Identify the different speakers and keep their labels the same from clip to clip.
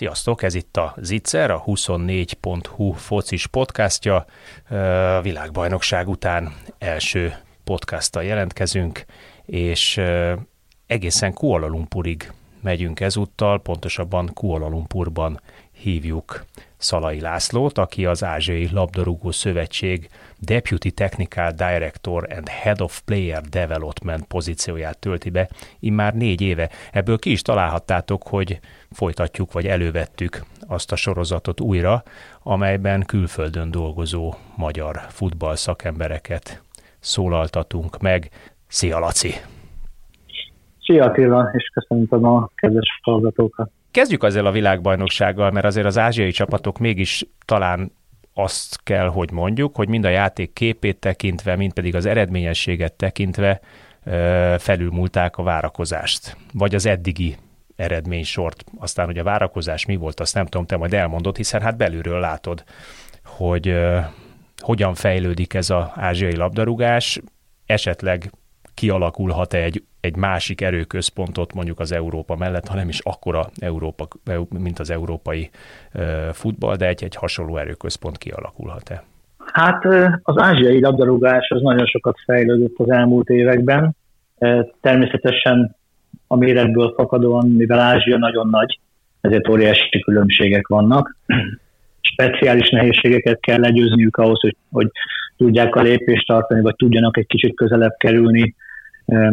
Speaker 1: Sziasztok, ez itt a Zitzer, a 24.hu focis podcastja. A világbajnokság után első podcasttal jelentkezünk, és egészen Kuala Lumpurig megyünk ezúttal, pontosabban Kuala Lumpurban hívjuk Szalai Lászlót, aki az Ázsiai Labdarúgó Szövetség Deputy Technical Director and Head of Player Development pozícióját tölti be immár négy éve. Ebből ki is találhattátok, hogy folytatjuk vagy elővettük azt a sorozatot újra, amelyben külföldön dolgozó magyar futball szakembereket szólaltatunk meg. Szia Laci!
Speaker 2: Szia Attila, és köszönöm a kedves hallgatókat!
Speaker 1: Kezdjük ezzel a világbajnoksággal, mert azért az ázsiai csapatok mégis talán azt kell, hogy mondjuk, hogy mind a játék képét tekintve, mind pedig az eredményességet tekintve felülmúlták a várakozást, vagy az eddigi eredménysort. Aztán, hogy a várakozás mi volt, azt nem tudom, te majd elmondod, hiszen hát belülről látod, hogy hogyan fejlődik ez az ázsiai labdarúgás, esetleg kialakulhat-e egy, egy másik erőközpontot mondjuk az Európa mellett, hanem is akkora Európa, mint az európai futball, de egy, egy hasonló erőközpont kialakulhat-e?
Speaker 2: Hát az ázsiai labdarúgás az nagyon sokat fejlődött az elmúlt években. Természetesen a méretből fakadóan, mivel Ázsia nagyon nagy, ezért óriási különbségek vannak. Speciális nehézségeket kell legyőzniük ahhoz, hogy, hogy tudják a lépést tartani, vagy tudjanak egy kicsit közelebb kerülni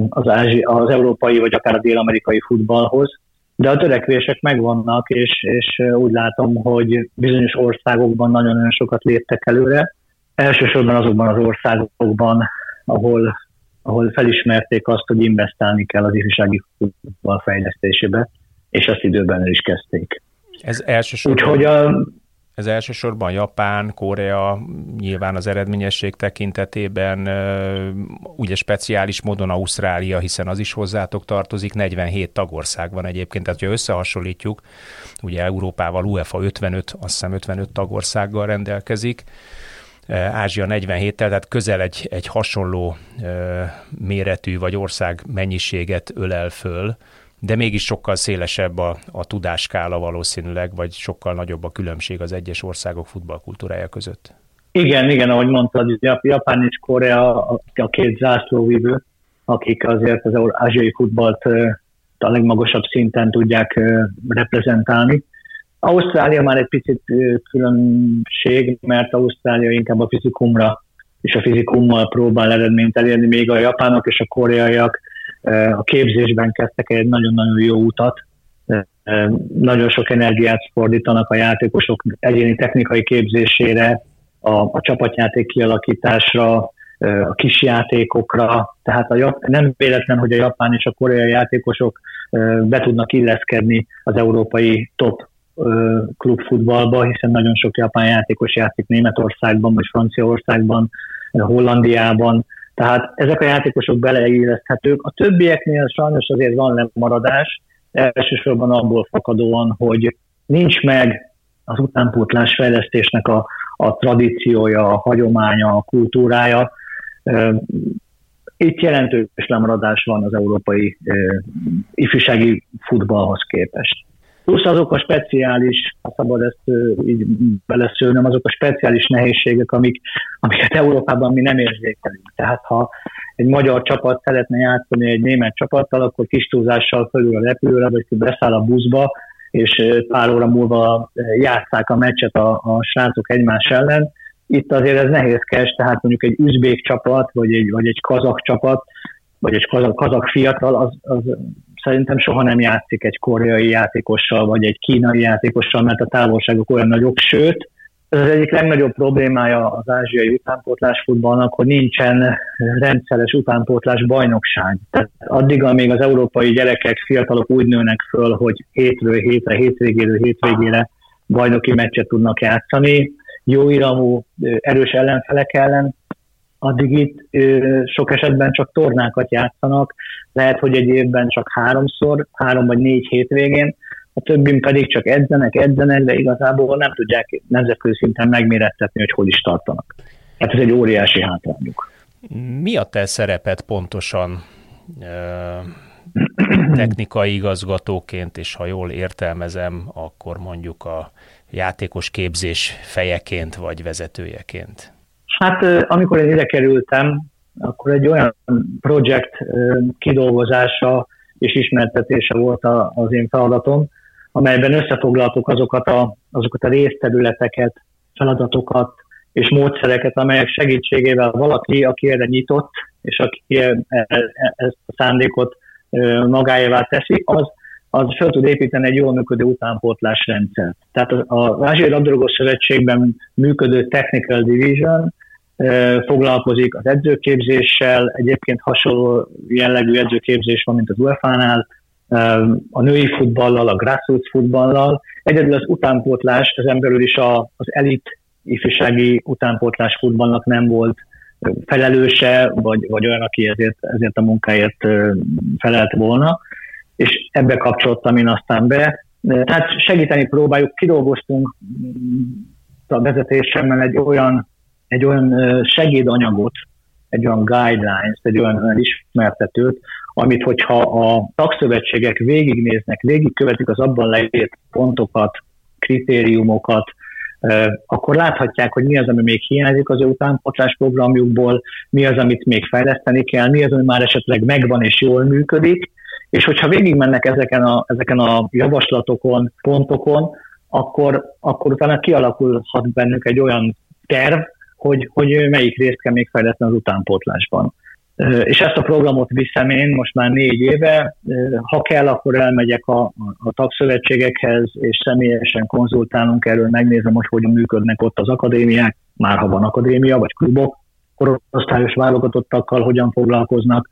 Speaker 2: az, ázsi, az európai, vagy akár a dél-amerikai futballhoz. De a törekvések megvannak, és, és úgy látom, hogy bizonyos országokban nagyon-nagyon sokat léptek előre. Elsősorban azokban az országokban, ahol ahol felismerték azt, hogy investálni kell az ifjúsági futball fejlesztésébe, és ezt időben el is kezdték.
Speaker 1: Ez elsősorban, Úgyhogy a, ez elsősorban Japán, Korea, nyilván az eredményesség tekintetében, ugye speciális módon Ausztrália, hiszen az is hozzátok tartozik, 47 tagország van egyébként, tehát ha összehasonlítjuk, ugye Európával UEFA 55, azt hiszem 55 tagországgal rendelkezik, Ázsia 47-tel, tehát közel egy, egy hasonló méretű vagy ország mennyiséget ölel föl, de mégis sokkal szélesebb a, a tudáskála valószínűleg, vagy sokkal nagyobb a különbség az egyes országok futballkultúrája között.
Speaker 2: Igen, igen, ahogy mondtad, Japán és Korea a két zászlóvívő, akik azért az ázsiai futballt a legmagasabb szinten tudják reprezentálni. Ausztrália már egy picit különbség, mert Ausztrália inkább a fizikumra és a fizikummal próbál eredményt elérni, még a japánok és a koreaiak a képzésben kezdtek egy nagyon-nagyon jó utat. Nagyon sok energiát fordítanak a játékosok egyéni technikai képzésére, a, a csapatjáték kialakításra, a kisjátékokra, tehát a, nem véletlen, hogy a japán és a koreai játékosok be tudnak illeszkedni az európai top klubfutballba, hiszen nagyon sok japán játékos játszik Németországban, vagy Franciaországban, Hollandiában, tehát ezek a játékosok beleilleszthetők. A többieknél sajnos azért van lemaradás, elsősorban abból fakadóan, hogy nincs meg az utánpótlás fejlesztésnek a, a tradíciója, a hagyománya, a kultúrája. Itt jelentős lemaradás van az európai ifjúsági futballhoz képest. Plusz azok a speciális, ha szabad ezt így beleszülnöm, azok a speciális nehézségek, amik, amiket Európában mi nem érzékelünk. Tehát ha egy magyar csapat szeretne játszani egy német csapattal, akkor kis túlzással fölül a repülőre, vagy beszáll a buszba, és pár óra múlva játszák a meccset a, a srácok egymás ellen. Itt azért ez nehézkes, tehát mondjuk egy üzbék csapat, vagy egy, vagy egy kazak csapat, vagy egy kazak, kazak fiatal, az, az szerintem soha nem játszik egy koreai játékossal, vagy egy kínai játékossal, mert a távolságok olyan nagyok, sőt, ez az egyik legnagyobb problémája az ázsiai utánpótlás futballnak, hogy nincsen rendszeres utánpótlás bajnokság. Tehát addig, amíg az európai gyerekek, fiatalok úgy nőnek föl, hogy hétről hétre, hétvégéről hétvégére bajnoki meccset tudnak játszani, jó iramú, erős ellenfelek ellen, addig itt sok esetben csak tornákat játszanak, lehet, hogy egy évben csak háromszor, három vagy négy hétvégén, a többim pedig csak edzenek, edzenek, de igazából nem tudják nemzetközi szinten megmérettetni, hogy hol is tartanak. Hát ez egy óriási hátrányuk.
Speaker 1: Mi a te szerepet pontosan technikai igazgatóként, és ha jól értelmezem, akkor mondjuk a játékos képzés fejeként vagy vezetőjeként?
Speaker 2: Hát amikor én ide kerültem, akkor egy olyan projekt kidolgozása és ismertetése volt az én feladatom, amelyben összefoglaltuk azokat a, azokat a részterületeket, feladatokat és módszereket, amelyek segítségével valaki, aki erre nyitott, és aki e, e, ezt a szándékot magáévá teszi, az, az fel tud építeni egy jól működő utánpótlás rendszert. Tehát az Ázsiai Labdarúgó Szövetségben működő Technical Division foglalkozik az edzőképzéssel, egyébként hasonló jellegű edzőképzés van, mint az UEFA-nál, a női futballal, a grassroots futballal. Egyedül az utánpótlás, ezen belül is az elit ifjúsági utánpótlás futballnak nem volt felelőse, vagy, vagy olyan, aki ezért, ezért a munkáért felelt volna, és ebbe kapcsoltam én aztán be. Tehát segíteni próbáljuk, kidolgoztunk a vezetésemmel egy olyan, egy olyan segédanyagot, egy olyan guidelines, egy olyan, olyan ismertetőt, amit hogyha a tagszövetségek végignéznek, végigkövetik az abban leírt pontokat, kritériumokat, akkor láthatják, hogy mi az, ami még hiányzik az ő utánpotlás programjukból, mi az, amit még fejleszteni kell, mi az, ami már esetleg megvan és jól működik, és hogyha végigmennek ezeken a, ezeken a javaslatokon, pontokon, akkor, akkor utána kialakulhat bennük egy olyan terv, hogy, hogy melyik részt kell még fejleszteni az utánpótlásban. És ezt a programot viszem én most már négy éve. Ha kell, akkor elmegyek a, a tagszövetségekhez, és személyesen konzultálunk erről, megnézem, hogy hogyan működnek ott az akadémiák, már ha van akadémia, vagy klubok, korosztályos válogatottakkal hogyan foglalkoznak,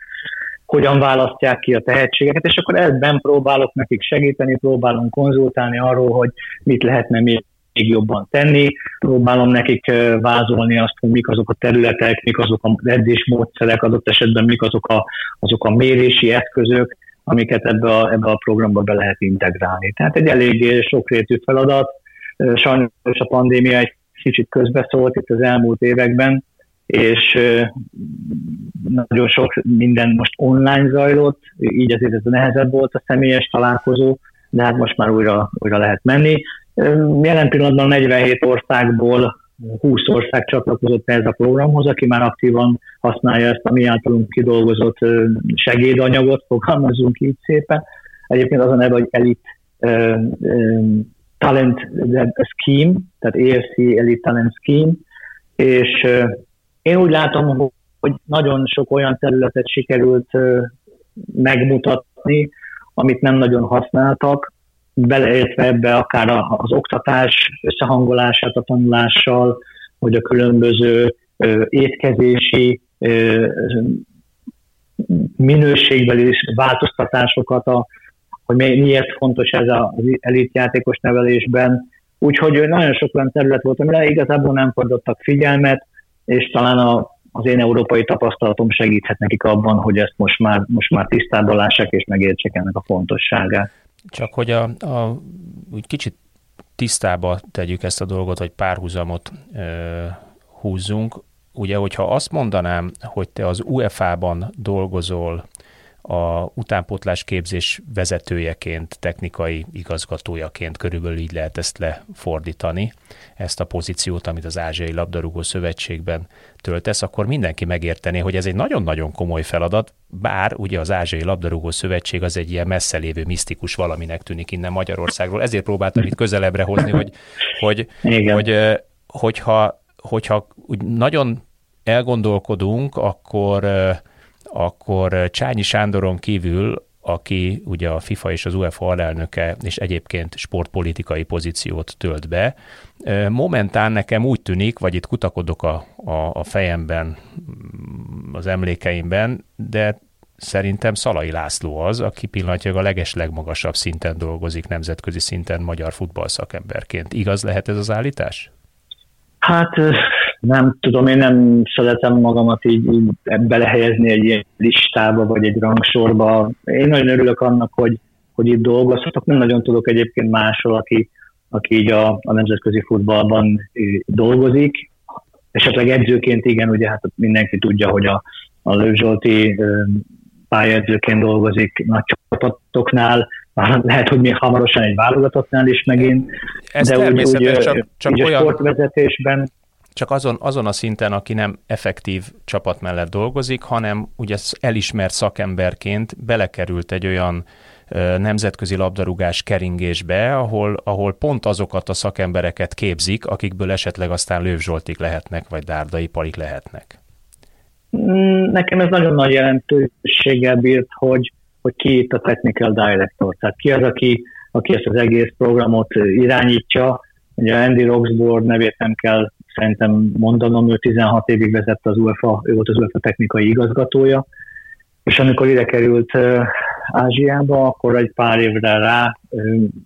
Speaker 2: hogyan választják ki a tehetségeket, és akkor ebben próbálok nekik segíteni, próbálunk konzultálni arról, hogy mit lehetne még még jobban tenni. Próbálom nekik vázolni azt, hogy mik azok a területek, mik azok a edzésmódszerek, adott esetben mik azok a, azok a mérési eszközök, amiket ebbe a, ebbe a programba be lehet integrálni. Tehát egy eléggé sokrétű feladat. Sajnos a pandémia egy kicsit közbeszólt itt az elmúlt években, és nagyon sok minden most online zajlott, így azért ez nehezebb volt a személyes találkozó, de hát most már újra, újra lehet menni. Jelen pillanatban 47 országból 20 ország csatlakozott ez a programhoz, aki már aktívan használja ezt a mi általunk kidolgozott segédanyagot, fogalmazunk így szépen. Egyébként az a neve, hogy Elite Talent Scheme, tehát EFC Elite Talent Scheme, és én úgy látom, hogy nagyon sok olyan területet sikerült megmutatni, amit nem nagyon használtak, beleértve ebbe akár az oktatás összehangolását a tanulással, hogy a különböző étkezési minőségbeli változtatásokat, a, hogy miért fontos ez az elitjátékos nevelésben. Úgyhogy nagyon sok olyan terület volt, amire igazából nem fordítottak figyelmet, és talán a, az én európai tapasztalatom segíthet nekik abban, hogy ezt most már, most már tisztában lássák és megértsék ennek a fontosságát.
Speaker 1: Csak hogy a, a úgy kicsit tisztába tegyük ezt a dolgot, vagy párhuzamot ö, húzzunk. Ugye, hogyha azt mondanám, hogy te az UEFA-ban dolgozol a utánpótlás képzés vezetőjeként, technikai igazgatójaként körülbelül így lehet ezt lefordítani, ezt a pozíciót, amit az Ázsiai Labdarúgó Szövetségben töltesz, akkor mindenki megértené, hogy ez egy nagyon-nagyon komoly feladat, bár ugye az Ázsiai Labdarúgó Szövetség az egy ilyen messze lévő misztikus valaminek tűnik innen Magyarországról. Ezért próbáltam itt közelebbre hozni, hogy, hogy, hogy hogyha, hogyha úgy nagyon elgondolkodunk, akkor akkor Csányi Sándoron kívül, aki ugye a FIFA és az UEFA alelnöke, és egyébként sportpolitikai pozíciót tölt be, momentán nekem úgy tűnik, vagy itt kutakodok a, a, a fejemben, az emlékeimben, de szerintem Szalai László az, aki pillanatnyilag a leges legmagasabb szinten dolgozik nemzetközi szinten magyar futballszakemberként. Igaz lehet ez az állítás?
Speaker 2: Hát nem tudom, én nem szeretem magamat így, így belehelyezni egy ilyen listába, vagy egy rangsorba. Én nagyon örülök annak, hogy, hogy itt dolgozhatok. Nem nagyon tudok egyébként másról, aki, aki így a, a nemzetközi futballban dolgozik. Esetleg edzőként igen, ugye hát mindenki tudja, hogy a, a Lőv Zsolti pályaedzőként dolgozik nagy csapatoknál, lehet, hogy még hamarosan egy válogatottnál is megint.
Speaker 1: Ez de úgy, úgy,
Speaker 2: csak, csak úgy olyan... sportvezetésben
Speaker 1: csak azon, azon a szinten, aki nem effektív csapat mellett dolgozik, hanem ugye elismert szakemberként belekerült egy olyan nemzetközi labdarúgás keringésbe, ahol, ahol pont azokat a szakembereket képzik, akikből esetleg aztán Lőv Zsoltik lehetnek, vagy Dárdai Palik lehetnek.
Speaker 2: Mm, nekem ez nagyon nagy jelentőséggel bírt, hogy, hogy ki itt a technical director, tehát ki az, aki, aki ezt az egész programot irányítja. Ugye Andy Roxburgh nevét nem kell szerintem mondanom, ő 16 évig vezette az UEFA, ő volt az UEFA technikai igazgatója, és amikor ide került Ázsiába, akkor egy pár évre rá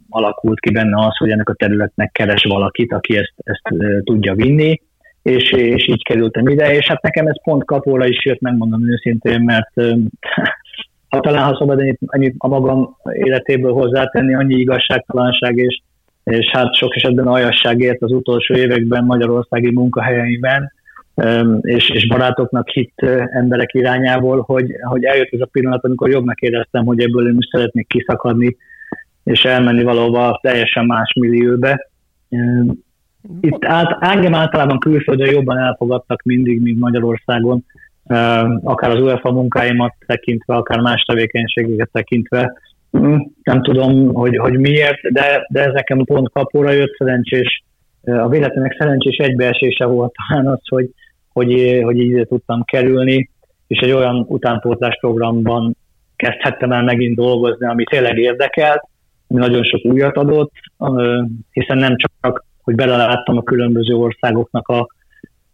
Speaker 2: alakult ki benne az, hogy ennek a területnek keres valakit, aki ezt, ezt tudja vinni, és, és így kerültem ide, és hát nekem ez pont kapóra is jött, megmondom őszintén, mert ha talán ha szabad ennyit, ennyit a magam életéből hozzátenni, annyi igazságtalanság és, és hát sok esetben aljasságért az utolsó években magyarországi munkahelyeimben, és, és barátoknak hitt emberek irányából, hogy, hogy eljött ez a pillanat, amikor jobbnak éreztem, hogy ebből én is szeretnék kiszakadni, és elmenni valóban teljesen más millióbe. Itt át, engem általában külföldön jobban elfogadtak mindig, mint Magyarországon, akár az UEFA munkáimat tekintve, akár más tevékenységeket tekintve. Hm, nem tudom, hogy, hogy miért, de, de ez nekem pont kapóra jött szerencsés. A véletlenek szerencsés egybeesése volt talán az, hogy, hogy, hogy így tudtam kerülni, és egy olyan utánpótlás programban kezdhettem el megint dolgozni, ami tényleg érdekelt, ami nagyon sok újat adott, hiszen nem csak, hogy beleláttam a különböző országoknak a,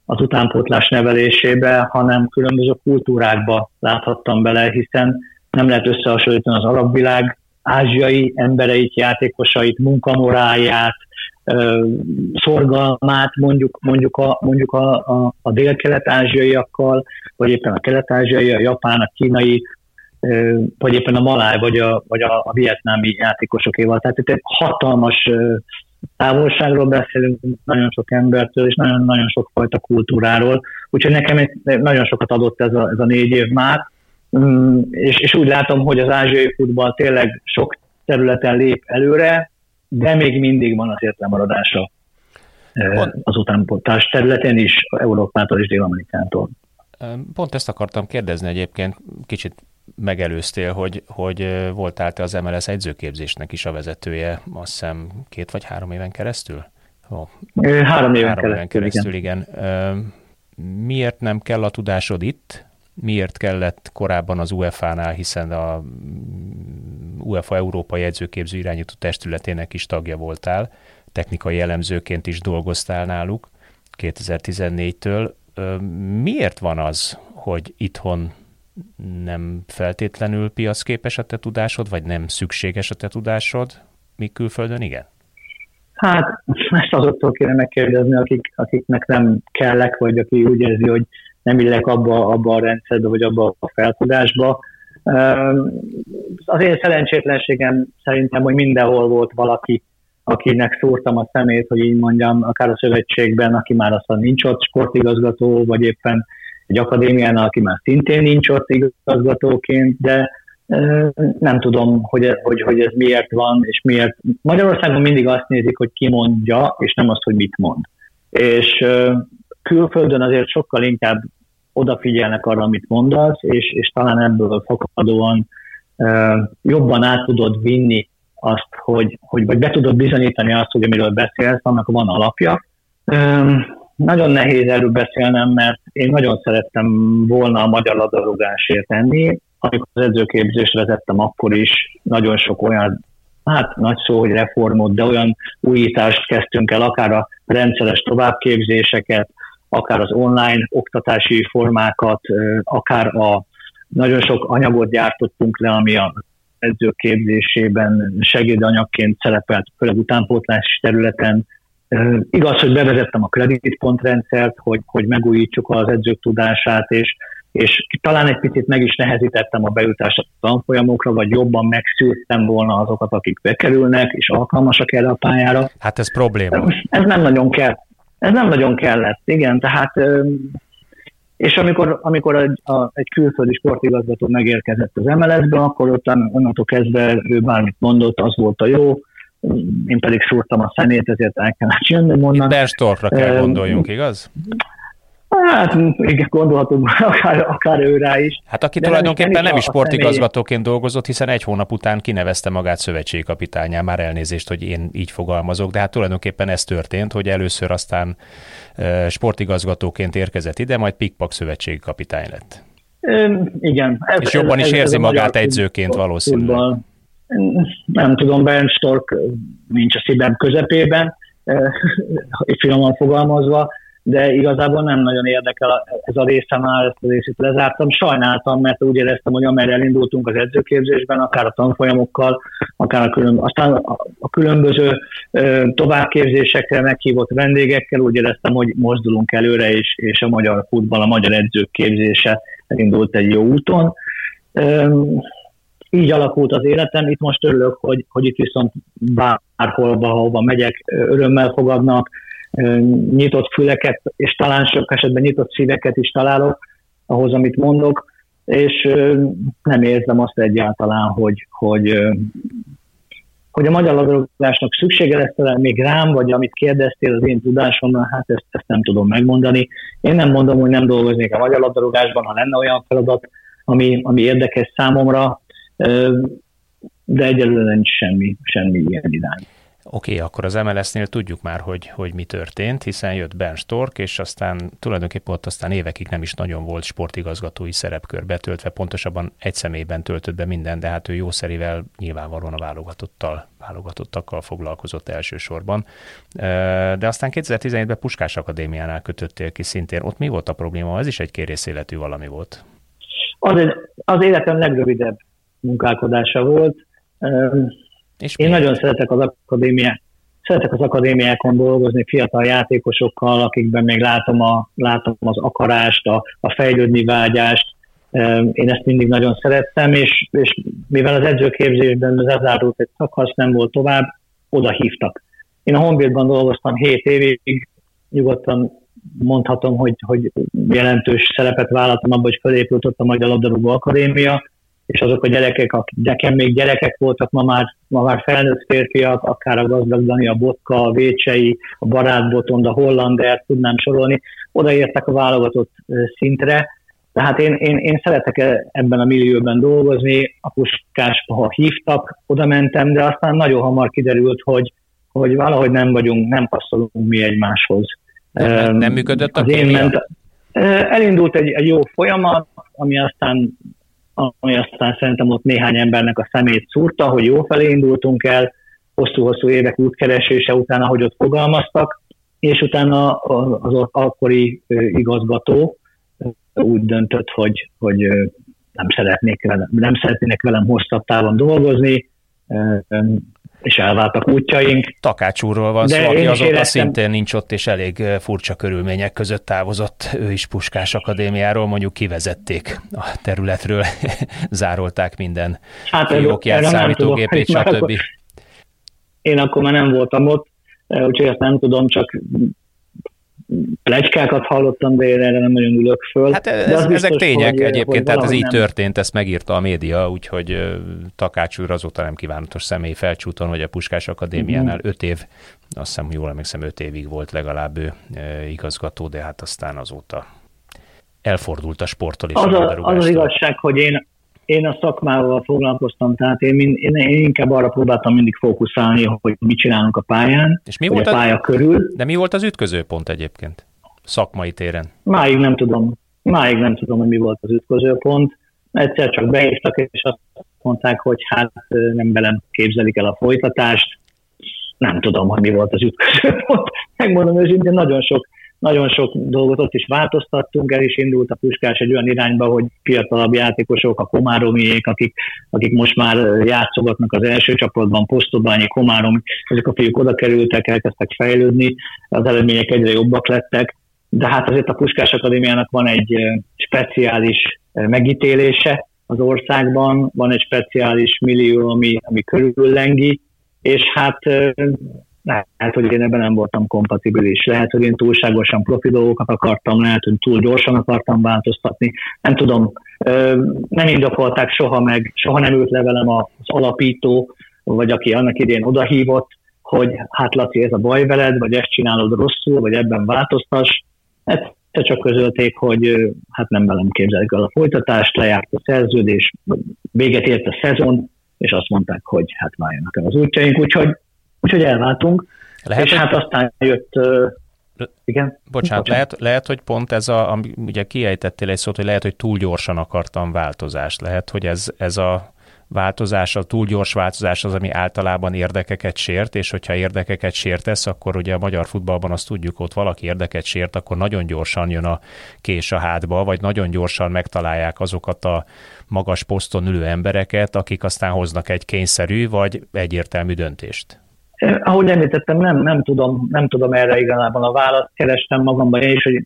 Speaker 2: az utánpótlás nevelésébe, hanem különböző kultúrákba láthattam bele, hiszen nem lehet összehasonlítani az arab világ ázsiai embereit, játékosait, munkamoráját, szorgalmát mondjuk, mondjuk, a, mondjuk a, a, a dél-kelet-ázsiaiakkal, vagy éppen a kelet-ázsiai, a japán, a kínai, vagy éppen a maláj, vagy a, vagy a, a vietnámi játékosokéval. Tehát itt egy hatalmas távolságról beszélünk, nagyon sok embertől, és nagyon-nagyon sok fajta kultúráról. Úgyhogy nekem nagyon sokat adott ez a, ez a négy év már, és, és úgy látom, hogy az ázsiai futball tényleg sok területen lép előre, de még mindig van azért lemaradása Pont. az utánpótlás területén is, Európától és Dél-Amerikától.
Speaker 1: Pont ezt akartam kérdezni egyébként, kicsit megelőztél, hogy, hogy voltál te az MLS egyzőképzésnek is a vezetője, azt hiszem két vagy három éven keresztül?
Speaker 2: Oh, három éven három keresztül, éven
Speaker 1: keresztül igen. igen. Miért nem kell a tudásod itt? Miért kellett korábban az UEFA-nál, hiszen a UEFA Európai Edzőképző irányító testületének is tagja voltál, technikai elemzőként is dolgoztál náluk 2014-től. Miért van az, hogy itthon nem feltétlenül piacképes a te tudásod, vagy nem szükséges a te tudásod, míg külföldön igen?
Speaker 2: Hát, ezt azoktól kéne megkérdezni, akik, akiknek nem kellek, vagy aki úgy érzi, hogy nem illek abba, abba a rendszerbe, vagy abba a feltudásba. Az én szerencsétlenségem szerintem, hogy mindenhol volt valaki, akinek szúrtam a szemét, hogy így mondjam, akár a szövetségben, aki már aztán nincs ott sportigazgató, vagy éppen egy akadémián, aki már szintén nincs ott igazgatóként, de nem tudom, hogy, hogy, hogy ez miért van, és miért. Magyarországon mindig azt nézik, hogy ki mondja, és nem azt, hogy mit mond. És külföldön azért sokkal inkább odafigyelnek arra, amit mondasz, és, és talán ebből fakadóan jobban át tudod vinni azt, hogy, hogy vagy be tudod bizonyítani azt, hogy amiről beszélsz, annak van alapja. Nagyon nehéz erről beszélnem, mert én nagyon szerettem volna a magyar labdarúgásért tenni. Amikor az edzőképzést vezettem, akkor is nagyon sok olyan, hát nagy szó, hogy reformot, de olyan újítást kezdtünk el, akár a rendszeres továbbképzéseket, akár az online oktatási formákat, akár a, nagyon sok anyagot gyártottunk le, ami a edzők képzésében segédanyagként szerepelt, főleg utánpótlás területen. Igaz, hogy bevezettem a kreditpontrendszert, hogy, hogy megújítsuk az edzők tudását, és, és talán egy picit meg is nehezítettem a bejutást a tanfolyamokra, vagy jobban megszűrtem volna azokat, akik bekerülnek, és alkalmasak erre a pályára.
Speaker 1: Hát ez probléma.
Speaker 2: Ez nem nagyon kell. Ez nem nagyon kellett, igen, tehát és amikor, amikor egy, a, egy külföldi sportigazgató megérkezett az MLS-be, akkor ott onnantól kezdve ő bármit mondott, az volt a jó, én pedig szúrtam a szemét, ezért el kellett jönni, mondani.
Speaker 1: Berstorfra kell gondoljunk, igaz?
Speaker 2: Hát igen, gondolhatunk akár, akár ő rá is.
Speaker 1: Hát aki De tulajdonképpen nem is, nem is sportigazgatóként dolgozott, hiszen egy hónap után kinevezte magát szövetségkapitányá, már elnézést, hogy én így fogalmazok, de hát tulajdonképpen ez történt, hogy először aztán sportigazgatóként érkezett ide, majd Pikpak szövetségkapitány lett.
Speaker 2: igen.
Speaker 1: Ez, És jobban ez, is érzi ez magát edzőként valószínűleg.
Speaker 2: Nem tudom, Bernd Stork nincs a szívem közepében, finoman fogalmazva, de igazából nem nagyon érdekel ez a része már, ezt a részét lezártam. Sajnáltam, mert úgy éreztem, hogy amerre elindultunk az edzőképzésben, akár a tanfolyamokkal, akár a, külön, aztán a különböző továbbképzésekre meghívott vendégekkel, úgy éreztem, hogy mozdulunk előre, és, és a magyar futball, a magyar edzők képzése elindult egy jó úton. Így alakult az életem, itt most örülök, hogy, hogy itt viszont bárhol, ahova megyek, örömmel fogadnak, nyitott füleket, és talán sok esetben nyitott szíveket is találok ahhoz, amit mondok, és nem érzem azt egyáltalán, hogy, hogy, hogy a magyar labdarúgásnak szüksége lesz még rám, vagy amit kérdeztél az én tudásomra, hát ezt, ezt nem tudom megmondani. Én nem mondom, hogy nem dolgoznék a magyar labdarúgásban, ha lenne olyan feladat, ami, ami érdekes számomra, de egyelőre nincs semmi, semmi ilyen irány.
Speaker 1: Oké, okay, akkor az MLS-nél tudjuk már, hogy, hogy mi történt, hiszen jött Ben Stork, és aztán tulajdonképpen ott aztán évekig nem is nagyon volt sportigazgatói szerepkör betöltve, pontosabban egy személyben töltött be minden, de hát ő jószerivel nyilvánvalóan a válogatottal, válogatottakkal foglalkozott elsősorban. De aztán 2017-ben Puskás Akadémiánál kötöttél ki szintén. Ott mi volt a probléma? Ez is egy kérészéletű valami volt.
Speaker 2: Az, az életem legrövidebb munkálkodása volt és Én nagyon szeretek az akadémiák, szeretek az akadémiákon dolgozni fiatal játékosokkal, akikben még látom, a, látom az akarást, a, a fejlődni vágyást. Én ezt mindig nagyon szerettem, és, és mivel az edzőképzésben lezárult egy szakasz, nem volt tovább, oda hívtak. Én a Honvédban dolgoztam 7 évig, nyugodtan mondhatom, hogy, hogy jelentős szerepet vállaltam abban, hogy felépült ott a Magyar Labdarúgó Akadémia, és azok a gyerekek, akik nekem még gyerekek voltak, ma már, ma már felnőtt férfiak, akár a gazdag Dani, a Botka, a Vécsei, a Barát Botond, a Hollander, tudnám sorolni, odaértek a válogatott szintre, tehát én, én, én szeretek e, ebben a millióben dolgozni, a puskásba, ha hívtak, oda mentem, de aztán nagyon hamar kiderült, hogy, hogy valahogy nem vagyunk, nem passzolunk mi egymáshoz.
Speaker 1: Nem, nem működött a kémia? Ment,
Speaker 2: elindult egy, egy jó folyamat, ami aztán ami aztán szerintem ott néhány embernek a szemét szúrta, hogy jó felé indultunk el, hosszú-hosszú évek útkeresése után, ahogy ott fogalmaztak, és utána az akkori igazgató úgy döntött, hogy, hogy nem, szeretnék velem, nem szeretnének velem hosszabb távon dolgozni, és elváltak útjaink.
Speaker 1: Takács úrról van szó, aki azóta éreztem... szintén nincs ott, és elég furcsa körülmények között távozott. Ő is Puskás Akadémiáról, mondjuk kivezették a területről, zárolták minden hát, fiókját, számítógépét, stb.
Speaker 2: Én akkor már nem voltam ott, úgyhogy ezt nem tudom, csak plecskákat hallottam, de én erre nem nagyon ülök föl.
Speaker 1: Hát ez, biztos, ezek tények hogy, egyébként, hogy tehát ez így nem... történt, ezt megírta a média, úgyhogy Takács úr azóta nem kívánatos személy felcsúton, hogy a Puskás Akadémiánál öt év, azt hiszem, jól emlékszem, öt évig volt legalább ő igazgató, de hát aztán azóta elfordult a sporttól is.
Speaker 2: Az, a az az igazság, hogy én, én a szakmával foglalkoztam, tehát én, én, én inkább arra próbáltam mindig fókuszálni, hogy mit csinálunk a pályán,
Speaker 1: És mi volt
Speaker 2: a pálya körül.
Speaker 1: De mi volt az ütközőpont egyébként szakmai téren?
Speaker 2: Máig nem tudom. Máig nem tudom, hogy mi volt az ütközőpont. Egyszer csak beírtak, és azt mondták, hogy hát nem velem képzelik el a folytatást. Nem tudom, hogy mi volt az ütközőpont. Megmondom őszintén, nagyon sok nagyon sok dolgot ott is változtattunk, el is indult a Puskás egy olyan irányba, hogy fiatalabb játékosok, a Komáromiék, akik, akik most már játszogatnak az első csapatban, Posztobányi, Komárom, ezek a fiúk oda kerültek, elkezdtek fejlődni, az eredmények egyre jobbak lettek, de hát azért a Puskás Akadémiának van egy speciális megítélése az országban, van egy speciális millió, ami, ami körüllengi, és hát lehet, hogy én ebben nem voltam kompatibilis. Lehet, hogy én túlságosan profi dolgokat akartam, lehet, hogy túl gyorsan akartam változtatni. Nem tudom, nem indokolták soha meg, soha nem ült le velem az alapító, vagy aki annak idén odahívott, hogy hát Laci, ez a baj veled, vagy ezt csinálod rosszul, vagy ebben változtass. Ezt csak közölték, hogy hát nem velem képzelik el a folytatást, lejárt a szerződés, véget ért a szezon, és azt mondták, hogy hát váljanak el az útjaink, úgyhogy Úgyhogy elváltunk, lehet, és hogy... hát aztán jött igen.
Speaker 1: Bocsánat, Bocsánat, lehet, lehet, hogy pont ez a, ami, ugye kiejtettél egy szót, hogy lehet, hogy túl gyorsan akartam változást. Lehet, hogy ez, ez a változás, a túl gyors változás az, ami általában érdekeket sért, és hogyha érdekeket sértesz, akkor ugye a magyar futballban azt tudjuk, ott valaki érdeket sért, akkor nagyon gyorsan jön a kés a hátba, vagy nagyon gyorsan megtalálják azokat a magas poszton ülő embereket, akik aztán hoznak egy kényszerű vagy egyértelmű döntést.
Speaker 2: Ahogy említettem, nem, nem, tudom, nem tudom erre igazából a választ, kerestem magamban én is, hogy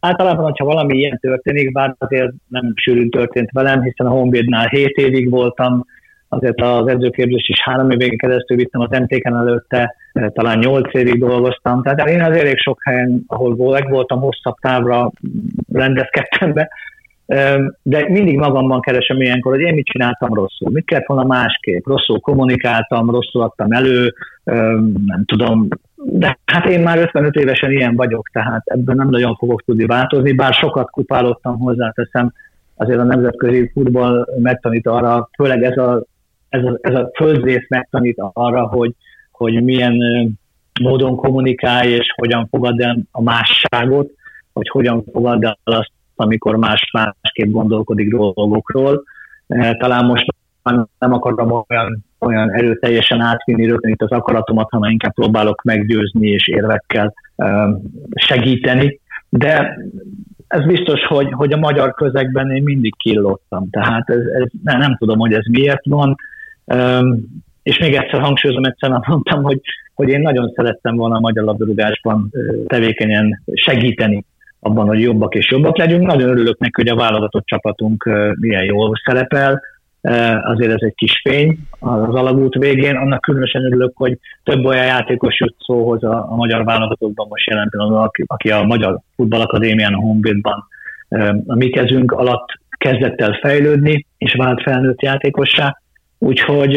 Speaker 2: általában, hogyha valami ilyen történik, bár azért nem sűrűn történt velem, hiszen a Honvédnál 7 évig voltam, azért az edzőképzést is három évig keresztül vittem az MTK-en előtte, talán nyolc évig dolgoztam, tehát én az elég sok helyen, ahol voltam, hosszabb távra rendezkedtem be, de mindig magamban keresem ilyenkor, hogy én mit csináltam rosszul, mit kellett volna másképp, rosszul kommunikáltam, rosszul adtam elő, nem tudom, de hát én már 55 évesen ilyen vagyok, tehát ebben nem nagyon fogok tudni változni, bár sokat kupálottam hozzáteszem, azért a nemzetközi futball megtanít arra, főleg ez a, ez a, ez a földrész megtanít arra, hogy, hogy milyen módon kommunikálj, és hogyan fogad el a másságot, hogy hogyan fogad el azt, amikor más másképp gondolkodik dolgokról. Eh, talán most nem akarom olyan, olyan erőteljesen átvinni rögtön itt az akaratomat, hanem inkább próbálok meggyőzni és érvekkel eh, segíteni. De ez biztos, hogy, hogy a magyar közegben én mindig killottam. Tehát ez, ez, nem, nem tudom, hogy ez miért van. Um, és még egyszer hangsúlyozom, egyszer mondtam, hogy, hogy én nagyon szerettem volna a magyar labdarúgásban tevékenyen segíteni abban, hogy jobbak és jobbak legyünk. Nagyon örülök neki, hogy a válogatott csapatunk milyen jól szerepel. Azért ez egy kis fény az alagút végén. Annak különösen örülök, hogy több olyan játékos jut szóhoz a, a magyar válogatottban most jelen pillanatban, aki, aki a Magyar Futballakadémián, a Honvédban a mi kezünk alatt kezdett el fejlődni, és vált felnőtt játékossá. Úgyhogy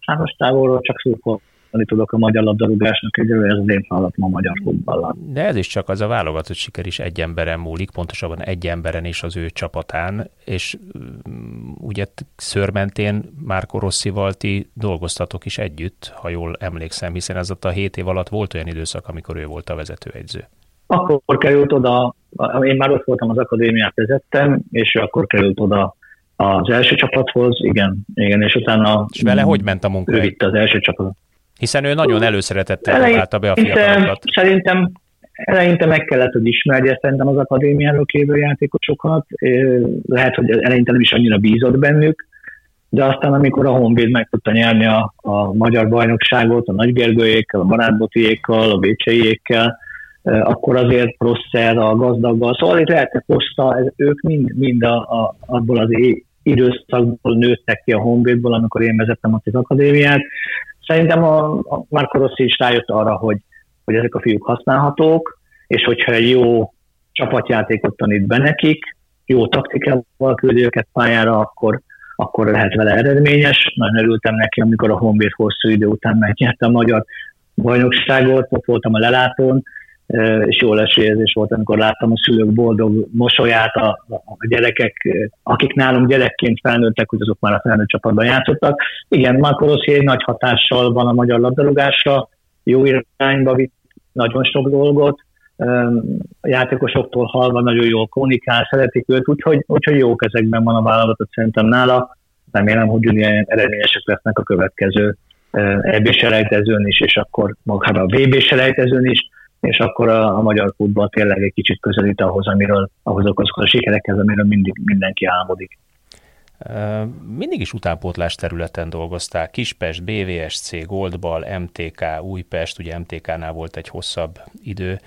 Speaker 2: hát most távolról csak szurkol választani tudok a magyar labdarúgásnak, egyelőre ez én feladatom a magyar futballal.
Speaker 1: De ez is csak az a válogatott siker is egy emberen múlik, pontosabban egy emberen és az ő csapatán, és mm, ugye szörmentén Márko Rosszival ti dolgoztatok is együtt, ha jól emlékszem, hiszen ez a hét év alatt volt olyan időszak, amikor ő volt a vezetőegyző.
Speaker 2: Akkor került oda, én már ott voltam az akadémiát vezettem, és akkor került oda az első csapathoz, igen, igen, és utána...
Speaker 1: És vele hogy ment a munka?
Speaker 2: Ő vitte az első csapatot.
Speaker 1: Hiszen ő nagyon előszeretettel próbálta be a fiatalokat.
Speaker 2: Szerintem eleinte meg kellett, hogy ismerje szerintem az akadémiáról lévő játékosokat. Lehet, hogy eleinte nem is annyira bízott bennük, de aztán amikor a Honvéd meg tudta nyerni a, a magyar bajnokságot, a Nagygergőjékkel, a Barátbotiékkal, a Bécseiékkel, akkor azért Prosser, a gazdaggal, szóval itt lehetett hossza, ők mind, mind a, a, abból az időszakból nőttek ki a Honvédból, amikor én vezettem ott az akadémiát, Szerintem a, a Marco Rossi is rájött arra, hogy, hogy ezek a fiúk használhatók, és hogyha jó csapatjátékot tanít be nekik, jó taktikával küldi őket pályára, akkor, akkor lehet vele eredményes. Nagyon örültem neki, amikor a Honvéd hosszú idő után megnyerte a magyar bajnokságot, ott voltam a lelátón, és jó esélyezés volt, amikor láttam a szülők boldog mosolyát, a, a gyerekek, akik nálunk gyerekként felnőttek, hogy azok már a felnőtt csapatban játszottak. Igen, Marco Rossi nagy hatással van a magyar labdarúgásra, jó irányba vitt nagyon sok dolgot, a játékosoktól halva nagyon jól kommunikál, szeretik őt, úgyhogy, úgyhogy jó kezekben van a vállalatot szerintem nála. Remélem, hogy ugyanilyen eredményesek lesznek a következő EB selejtezőn is, és akkor magára a VB selejtezőn is és akkor a, a magyar futball tényleg egy kicsit közelít ahhoz, amiről, ahhoz a sikerekhez, amiről mindig mindenki álmodik.
Speaker 1: Mindig is utánpótlás területen dolgoztál. Kispest, BVSC, Goldball, MTK, Újpest, ugye MTK-nál volt egy hosszabb idő,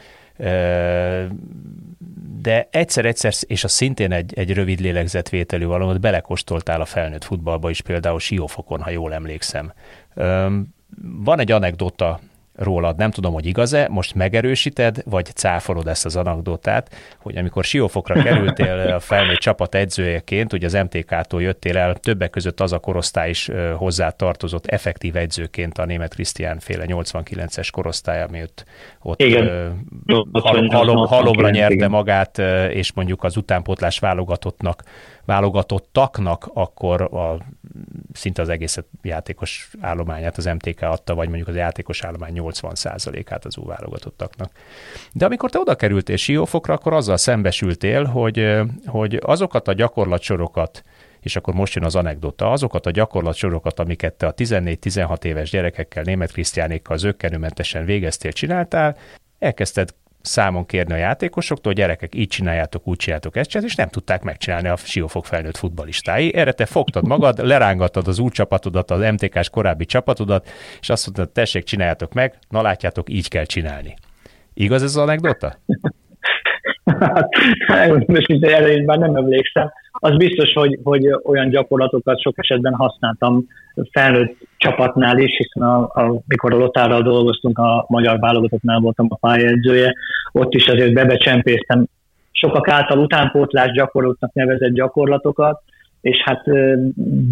Speaker 1: de egyszer-egyszer, és az szintén egy, egy rövid lélegzetvételű valamit, belekostoltál a felnőtt futballba is, például Siófokon, ha jól emlékszem. Van egy anekdota rólad, nem tudom, hogy igaz-e, most megerősíted, vagy cáfolod ezt az anekdotát, hogy amikor Siófokra kerültél a felnőtt csapat edzőjeként, ugye az MTK-tól jöttél el, többek között az a korosztály is hozzá tartozott effektív edzőként a német Krisztián féle 89-es korosztály, ami ott, ott igen. Hal, halom, halomra nyerte magát, és mondjuk az utánpótlás válogatottnak válogatottaknak, akkor a, szinte az egész játékos állományát az MTK adta, vagy mondjuk az játékos állomány 80%-át az válogatottaknak. De amikor te oda kerültél Siófokra, akkor azzal szembesültél, hogy, hogy azokat a gyakorlatsorokat, és akkor most jön az anekdota, azokat a gyakorlatsorokat, amiket te a 14-16 éves gyerekekkel, német krisztiánékkal zöggenőmentesen végeztél, csináltál, elkezdted számon kérni a játékosoktól, gyerekek, így csináljátok, úgy csináljátok ezt, és nem tudták megcsinálni a siófok felnőtt futbalistái. Erre te fogtad magad, lerángattad az új csapatodat, az MTK-s korábbi csapatodat, és azt mondtad, tessék, csináljátok meg, na látjátok, így kell csinálni. Igaz ez az anekdota?
Speaker 2: Hát, erre már nem emlékszem. Az biztos, hogy, hogy olyan gyakorlatokat sok esetben használtam felnőtt csapatnál is, hiszen a, a, mikor a Lotárral dolgoztunk, a magyar válogatottnál voltam a pályaedzője, ott is azért bebecsempésztem. Sokak által utánpótlás gyakorlatnak nevezett gyakorlatokat, és hát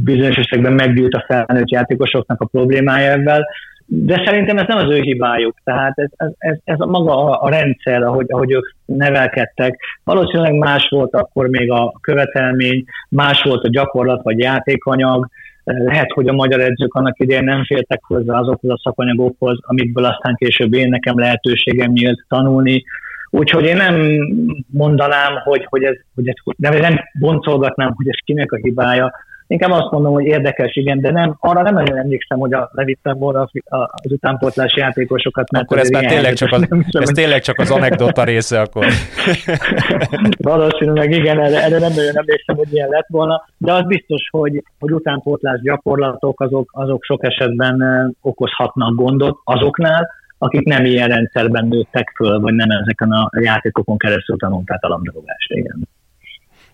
Speaker 2: bizonyos esetekben meggyűlt a felnőtt játékosoknak a problémája ebben, de szerintem ez nem az ő hibájuk, tehát ez, ez, ez, ez a maga a, a rendszer, ahogy, ahogy ők nevelkedtek. Valószínűleg más volt akkor még a követelmény, más volt a gyakorlat vagy játékanyag, lehet, hogy a magyar edzők annak idején nem féltek hozzá azokhoz a szakanyagokhoz, amikből aztán később én nekem lehetőségem nyílt tanulni. Úgyhogy én nem mondanám, hogy, hogy, ez, hogy ez, nem, nem boncolgatnám, hogy ez kinek a hibája, Inkább azt mondom, hogy érdekes, igen, de nem, arra nem nagyon emlékszem, hogy a, levittem volna az utánpótlási játékosokat.
Speaker 1: Mert akkor ez már tényleg csak, az, ez tényleg csak az anekdota része akkor.
Speaker 2: Valószínűleg igen, erre, erre nem nagyon emlékszem, hogy ilyen lett volna, de az biztos, hogy, hogy utánpótlás gyakorlatok azok, azok sok esetben okozhatnak gondot azoknál, akik nem ilyen rendszerben nőttek föl, vagy nem ezeken a játékokon keresztül tanulták a labdarúgást. Igen.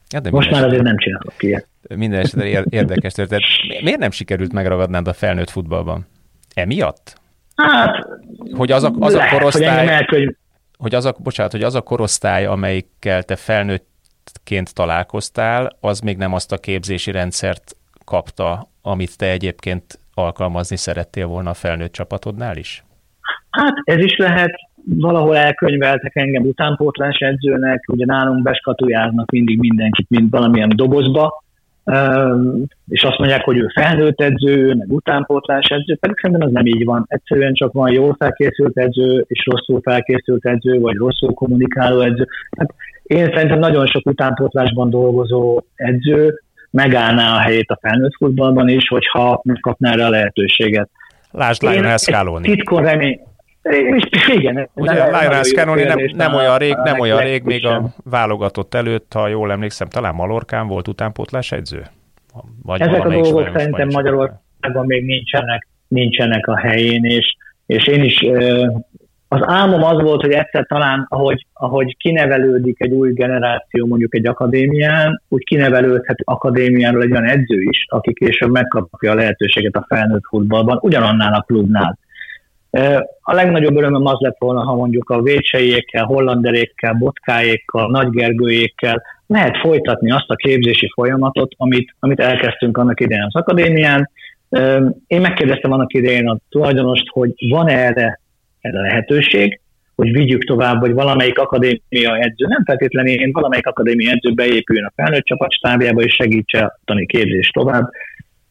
Speaker 2: Ja, de Most már azért nem csinálok ilyet.
Speaker 1: Minden esetre érdekes történet. Miért nem sikerült megragadnád a felnőtt futballban? Emiatt?
Speaker 2: Hát,
Speaker 1: hogy az a, az lehet, a korosztály, hogy, elkönyv... hogy az a, bocsánat, hogy az a korosztály, amelyikkel te felnőttként találkoztál, az még nem azt a képzési rendszert kapta, amit te egyébként alkalmazni szerettél volna a felnőtt csapatodnál is?
Speaker 2: Hát ez is lehet, valahol elkönyveltek engem utánpótlás edzőnek, ugye nálunk beskatujáznak mindig mindenkit, mint valamilyen dobozba, és azt mondják, hogy ő felnőtt edző, meg utánpótlás edző, pedig szerintem ez nem így van. Egyszerűen csak van jól felkészült edző, és rosszul felkészült edző, vagy rosszul kommunikáló edző. Hát én szerintem nagyon sok utánpótlásban dolgozó edző megállná a helyét a felnőtt futballban is, hogyha megkapná erre a lehetőséget.
Speaker 1: Lásd Lionel Scaloni.
Speaker 2: Titkon remény, és igen.
Speaker 1: Ugye Lionel Scannoni nem, nem olyan rég, nem olyan rég, még a válogatott előtt, ha jól emlékszem, talán Malorkán volt utánpótlás edző?
Speaker 2: Vagy Ezek a dolgok szerintem Magyarországon még nincsenek, nincsenek a helyén, és, és én is az álmom az volt, hogy egyszer talán, ahogy, ahogy kinevelődik egy új generáció mondjuk egy akadémián, úgy kinevelődhet akadémiáról egy olyan edző is, aki később megkapja a lehetőséget a felnőtt futballban, ugyanannál a klubnál. A legnagyobb örömöm az lett volna, ha mondjuk a vécseiékkel, hollanderékkel, botkáékkal, nagygergőjékkel lehet folytatni azt a képzési folyamatot, amit, amit elkezdtünk annak idején az akadémián. Én megkérdeztem annak idején a tulajdonost, hogy van erre, erre lehetőség, hogy vigyük tovább, hogy valamelyik akadémia edző, nem feltétlenül én, valamelyik akadémia edző beépüljön a felnőtt csapat stábjába, és segítse a tani képzést tovább.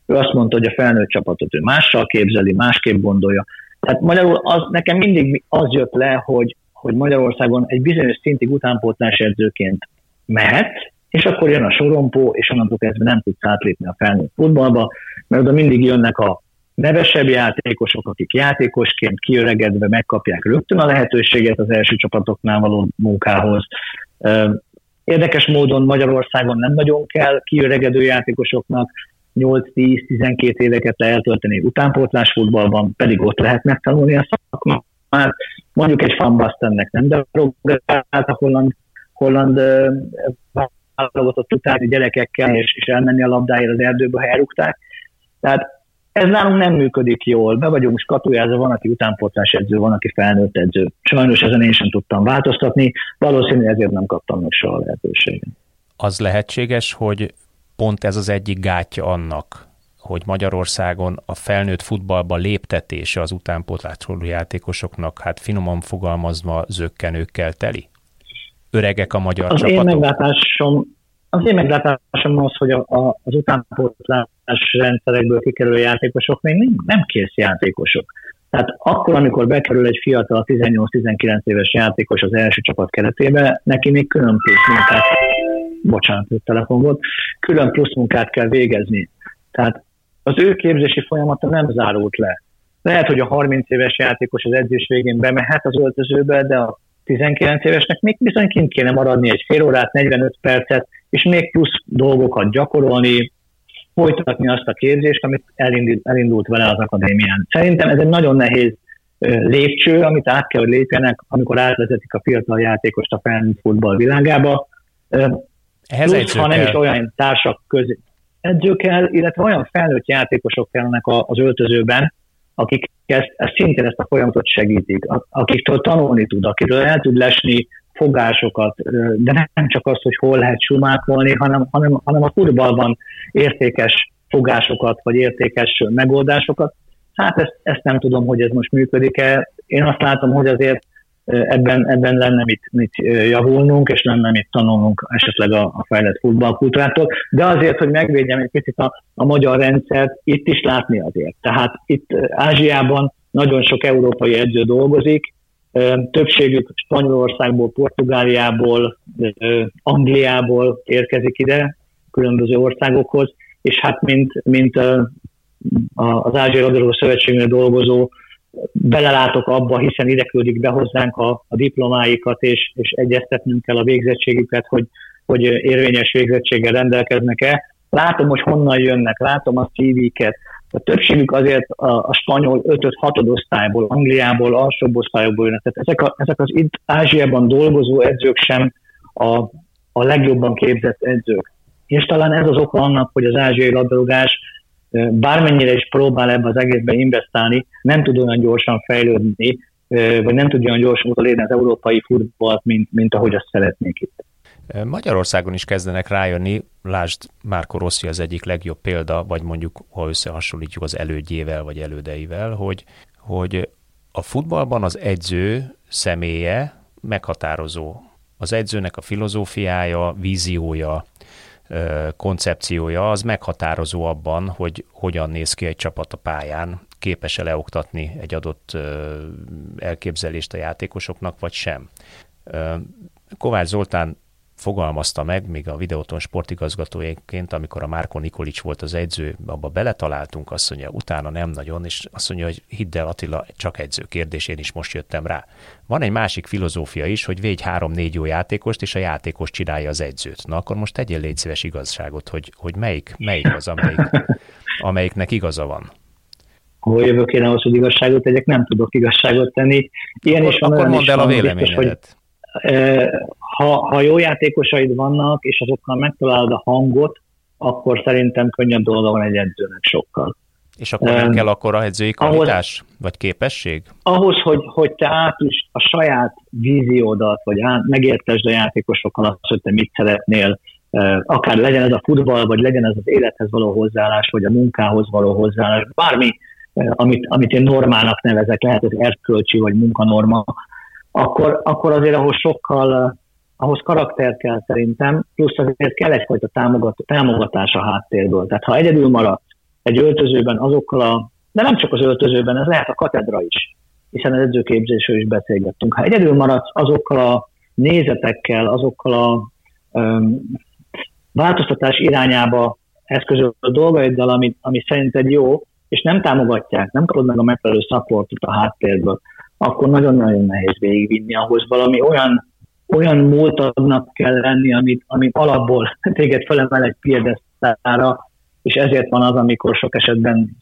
Speaker 2: Ő azt mondta, hogy a felnőtt csapatot ő mással képzeli, másképp gondolja. Tehát magyarul az, nekem mindig az jött le, hogy, hogy Magyarországon egy bizonyos szintig utánpótlás edzőként mehet, és akkor jön a sorompó, és onnantól kezdve nem tudsz átlépni a felnőtt futballba, mert oda mindig jönnek a nevesebb játékosok, akik játékosként kiöregedve megkapják rögtön a lehetőséget az első csapatoknál való munkához. Érdekes módon Magyarországon nem nagyon kell kiöregedő játékosoknak 8-10-12 éveket eltölteni utánpótlás futballban, pedig ott lehet megtanulni a szakmát. Mondjuk egy fanbasztennek nem, de a holland, holland válogatott utáni gyerekekkel, és, és elmenni a labdáért az erdőbe, ha elrúgták. Tehát ez nálunk nem működik jól, be vagyunk skatujázva, van, aki utánpótlás edző, van, aki felnőtt edző. Sajnos ezen én sem tudtam változtatni, valószínűleg ezért nem kaptam meg soha lehetőséget.
Speaker 1: Az lehetséges, hogy pont ez az egyik gátja annak, hogy Magyarországon a felnőtt futballba léptetése az utánpótlásról játékosoknak, hát finoman fogalmazva zöggenőkkel teli? Öregek a magyar
Speaker 2: az
Speaker 1: csapatok?
Speaker 2: Én meglátásom, az én meglátásom az, hogy a, a, az utánpótlás rendszerekből kikerülő játékosok még nem, nem kész játékosok. Tehát akkor, amikor bekerül egy fiatal 18-19 éves játékos az első csapat keretébe, neki még külön plusz munkát, bocsánat, hogy telefon volt, külön plusz munkát kell végezni. Tehát az ő képzési folyamata nem zárult le. Lehet, hogy a 30 éves játékos az edzés végén bemehet az öltözőbe, de a 19 évesnek még bizony kint kéne maradni egy fél órát, 45 percet, és még plusz dolgokat gyakorolni, folytatni azt a képzést, amit elindult, elindult vele az akadémián. Szerintem ez egy nagyon nehéz lépcső, amit át kell, hogy lépjenek, amikor átvezetik a fiatal játékost a felnőtt futball világába.
Speaker 1: Ehhez Plusz,
Speaker 2: ha nem is olyan társak közé edző kell, illetve olyan felnőtt játékosok kellnek az öltözőben, akik ezt, ezt szintén ezt a folyamatot segítik, akiktől tanulni tud, akiről el tud lesni fogásokat, de nem csak az, hogy hol lehet sumákolni, hanem, hanem, hanem a futballban értékes fogásokat, vagy értékes megoldásokat. Hát ezt, ezt nem tudom, hogy ez most működik-e. Én azt látom, hogy azért ebben, ebben lenne mit, mit javulnunk, és lenne mit tanulnunk esetleg a, a fejlett futballkultúrától. De azért, hogy megvédjem egy picit a, a magyar rendszert, itt is látni azért. Tehát itt Ázsiában nagyon sok európai edző dolgozik, többségük Spanyolországból, Portugáliából, Angliából érkezik ide, különböző országokhoz, és hát mint, mint az Ázsiai Labdarúgó Szövetségnél dolgozó belelátok abba, hiszen ide küldik be hozzánk a, a diplomáikat, és, és egyeztetnünk kell a végzettségüket, hogy, hogy érvényes végzettséggel rendelkeznek-e. Látom, hogy honnan jönnek, látom a CV-ket. A többségük azért a, a spanyol 5-6 osztályból, Angliából, alsóbb osztályokból jönnek. Tehát ezek, a, ezek az itt Ázsiában dolgozó edzők sem a, a legjobban képzett edzők. És talán ez az oka annak, hogy az ázsiai labdarúgás bármennyire is próbál ebbe az egészbe investálni, nem tud olyan gyorsan fejlődni, vagy nem tud olyan gyorsan utolérni az európai futballt, mint, mint ahogy azt szeretnék itt.
Speaker 1: Magyarországon is kezdenek rájönni, lásd, Márko Rossi az egyik legjobb példa, vagy mondjuk, ha összehasonlítjuk az elődjével, vagy elődeivel, hogy, hogy a futballban az edző személye meghatározó. Az edzőnek a filozófiája, víziója, koncepciója az meghatározó abban, hogy hogyan néz ki egy csapat a pályán, képes-e leoktatni egy adott elképzelést a játékosoknak, vagy sem. Kovács Zoltán fogalmazta meg, még a videóton sportigazgatójaként, amikor a Márko Nikolics volt az edző, abba beletaláltunk, azt mondja, utána nem nagyon, és azt mondja, hogy hidd el Attila, csak edző kérdés, én is most jöttem rá. Van egy másik filozófia is, hogy védj három-négy jó játékost, és a játékos csinálja az edzőt. Na akkor most tegyél légy szíves igazságot, hogy, hogy melyik, melyik az, amelyik, amelyiknek igaza van
Speaker 2: hol jövök én ahhoz, hogy igazságot tegyek, nem tudok igazságot tenni.
Speaker 1: Ilyen akkor, is van, akkor mondd el a véleményedet. Biztos, hogy
Speaker 2: ha, ha jó játékosaid vannak, és azokkal megtalálod a hangot, akkor szerintem könnyebb dolga van egy edzőnek sokkal.
Speaker 1: És akkor nem kell akkor a edzői kvalitás, ahhoz, vagy képesség?
Speaker 2: Ahhoz, hogy, hogy te át is a saját víziódat, vagy át, megértesd a játékosokkal azt, hogy te mit szeretnél, akár legyen ez a futball, vagy legyen ez az élethez való hozzáállás, vagy a munkához való hozzáállás, bármi, amit, amit én normának nevezek, lehet ez erkölcsi, vagy munkanorma, akkor, akkor azért ahhoz sokkal, eh, ahhoz karakter kell szerintem, plusz azért kell egyfajta támogat, támogatás a háttérből. Tehát ha egyedül marad egy öltözőben azokkal a, de nem csak az öltözőben, ez lehet a katedra is, hiszen az edzőképzésről is beszélgettünk. Ha egyedül maradsz azokkal a nézetekkel, azokkal a um, változtatás irányába eszközöl a dolgaiddal, ami, ami szerinted jó, és nem támogatják, nem kapod meg a megfelelő szapportot a háttérből, akkor nagyon-nagyon nehéz végigvinni ahhoz valami olyan, olyan múltadnak kell lenni, amit, amit alapból téged felemel egy piedesztára, és ezért van az, amikor sok esetben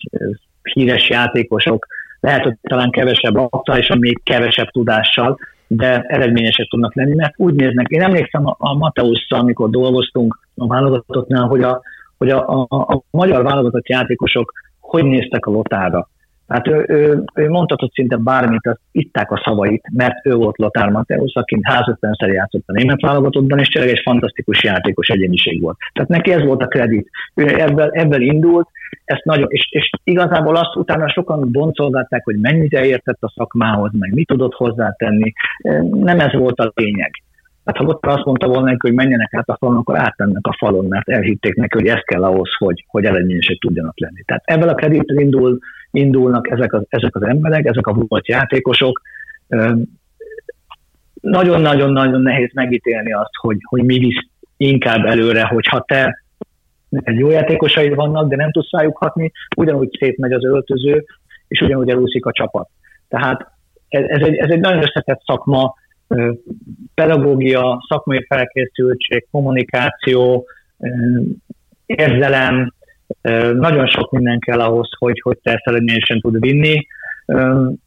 Speaker 2: híres játékosok, lehet, hogy talán kevesebb aktuálisan, még kevesebb tudással, de eredményesek tudnak lenni, mert úgy néznek. Én emlékszem a, a Mateusszal, amikor dolgoztunk a válogatottnál, hogy a, hogy a, a, a magyar válogatott játékosok hogy néztek a lotára. Hát ő, ő, ő mondhatott szinte bármit, azt itták a szavait, mert ő volt Lothar Mateusz, aki 150-szer játszott a német válogatottban, és tényleg egy fantasztikus játékos egyéniség volt. Tehát neki ez volt a kredit. Ő ebből, ebből indult, ezt nagyon, és, és igazából azt utána sokan boncolgatták, hogy mennyire értett a szakmához, meg mit tudott hozzátenni. Nem ez volt a lényeg. Hát ha ott azt mondta volna hogy menjenek át a falon, akkor átmennek a falon, mert elhitték neki, hogy ez kell ahhoz, hogy, hogy eredményesek tudjanak lenni. Tehát ebből a kreditből indul, indulnak ezek az, ezek az emberek, ezek a volt játékosok. Nagyon-nagyon-nagyon nehéz megítélni azt, hogy, hogy mi visz inkább előre, hogyha te egy jó játékosaid vannak, de nem tudsz rájuk hatni, ugyanúgy szétmegy az öltöző, és ugyanúgy elúszik a csapat. Tehát ez, egy, ez egy nagyon összetett szakma, pedagógia, szakmai felkészültség, kommunikáció, érzelem, nagyon sok minden kell ahhoz, hogy, hogy te ezt eredményesen tud vinni,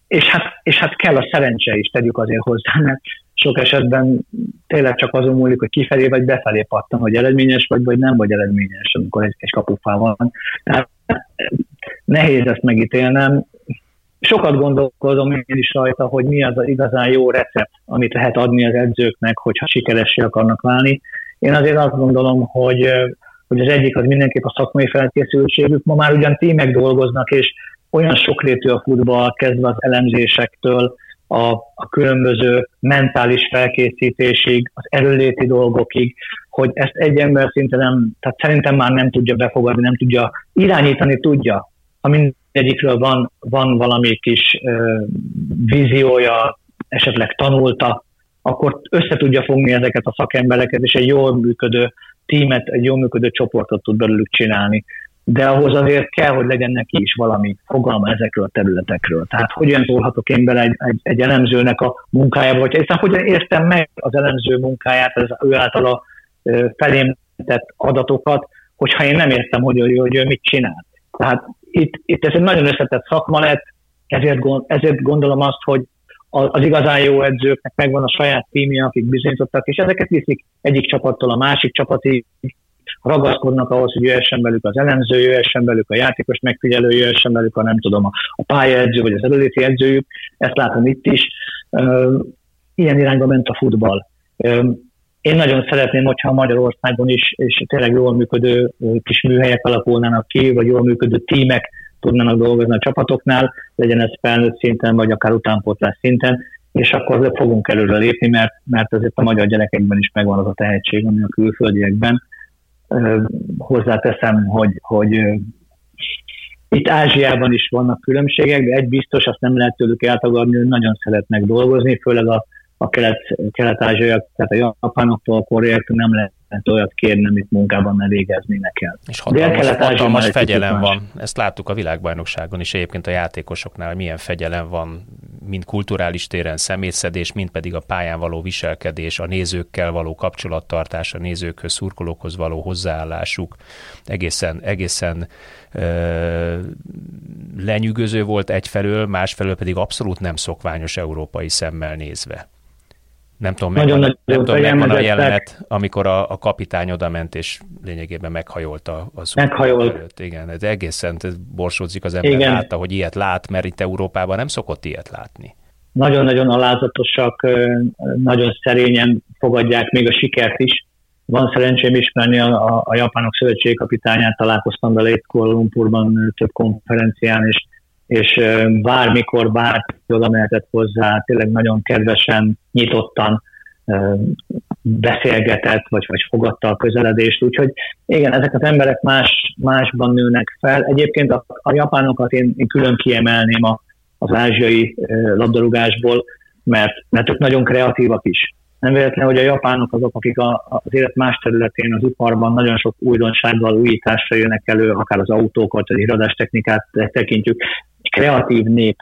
Speaker 2: és hát, és hát kell a szerencse is, tegyük azért hozzá, mert sok esetben tényleg csak azon múlik, hogy kifelé vagy befelé pattan, hogy eredményes vagy, vagy nem vagy eredményes, amikor egy, egy kapufá van. Tehát nehéz ezt megítélnem. Sokat gondolkozom én is rajta, hogy mi az az igazán jó recept, amit lehet adni az edzőknek, hogyha sikeressé akarnak válni. Én azért azt gondolom, hogy, hogy az egyik az mindenképp a szakmai felkészültségük. Ma már ugyan tímek dolgoznak, és olyan sokrétű a futball, kezdve az elemzésektől, a, a különböző mentális felkészítésig, az erőléti dolgokig, hogy ezt egy ember szinte nem, tehát szerintem már nem tudja befogadni, nem tudja irányítani, tudja. Ha mindegyikről van, van valami kis ö, víziója, esetleg tanulta, akkor össze tudja fogni ezeket a szakembereket, és egy jól működő tímet, egy jól működő csoportot tud belőlük csinálni de ahhoz azért kell, hogy legyen neki is valami fogalma ezekről a területekről. Tehát hogyan szólhatok én bele egy, egy, egy elemzőnek a munkájába, vagy hiszen hogyan értem meg az elemző munkáját, az ő általa felém tett adatokat, hogyha én nem értem, hogy, hogy, hogy ő mit csinál. Tehát itt, itt ez egy nagyon összetett szakma lett, ezért, ezért gondolom azt, hogy az igazán jó edzőknek megvan a saját tímje, akik bizonyítottak, és ezeket viszik egyik csapattól a másik csapatig, ragaszkodnak ahhoz, hogy jöhessen velük az elemző, jöhessen velük a játékos megfigyelő, jöhessen velük a nem tudom, a, pályaedző vagy az eredeti edzőjük, ezt látom itt is. Ilyen irányba ment a futball. Én nagyon szeretném, hogyha Magyarországon is, és tényleg jól működő kis műhelyek alakulnának ki, vagy jól működő tímek tudnának dolgozni a csapatoknál, legyen ez felnőtt szinten, vagy akár utánpótlás szinten, és akkor fogunk előre lépni, mert, mert azért a magyar gyerekekben is megvan az a tehetség, ami a külföldiekben hozzáteszem, hogy, hogy itt Ázsiában is vannak különbségek, de egy biztos, azt nem lehet tőlük eltagadni, hogy nagyon szeretnek dolgozni, főleg a, a kelet, kelet-ázsiaiak, tehát a japánoktól, a koreaiaktól nem lehet olyat kérni, amit munkában ne végeznének el.
Speaker 1: És hatalmas, hatalmas fegyelem van. Ezt láttuk a világbajnokságon is egyébként a játékosoknál, milyen fegyelem van mind kulturális téren szemétszedés, mind pedig a pályán való viselkedés, a nézőkkel való kapcsolattartás, a nézőkhöz, szurkolókhoz való hozzáállásuk egészen, egészen ö, lenyűgöző volt egyfelől, másfelől pedig abszolút nem szokványos európai szemmel nézve. Nem tudom, Nagyon megvan, nem tudom megvan a jelenet, amikor a, a kapitány oda ment, és lényegében meghajolta az
Speaker 2: Meghajolt. Előtt.
Speaker 1: Igen, ez egészen ez borsódzik az ember, Igen. látta, hogy ilyet lát, mert itt Európában nem szokott ilyet látni.
Speaker 2: Nagyon-nagyon alázatosak, nagyon szerényen fogadják még a sikert is. Van szerencsém ismerni a, a, a japánok szövetségi kapitányát, találkoztam vele itt Kuala Lumpurban több konferencián, és és bármikor bárki oda mehetett hozzá, tényleg nagyon kedvesen, nyitottan beszélgetett, vagy, vagy fogadta a közeledést, úgyhogy igen, ezek az emberek más, másban nőnek fel. Egyébként a, a japánokat én, én külön kiemelném a, az ázsiai labdarúgásból, mert, mert ők nagyon kreatívak is. Nem véletlen, hogy a japánok azok, akik a, az élet más területén, az iparban nagyon sok újdonsággal, újításra jönnek elő, akár az autókat, az irodástechnikát tekintjük. Kreatív nép,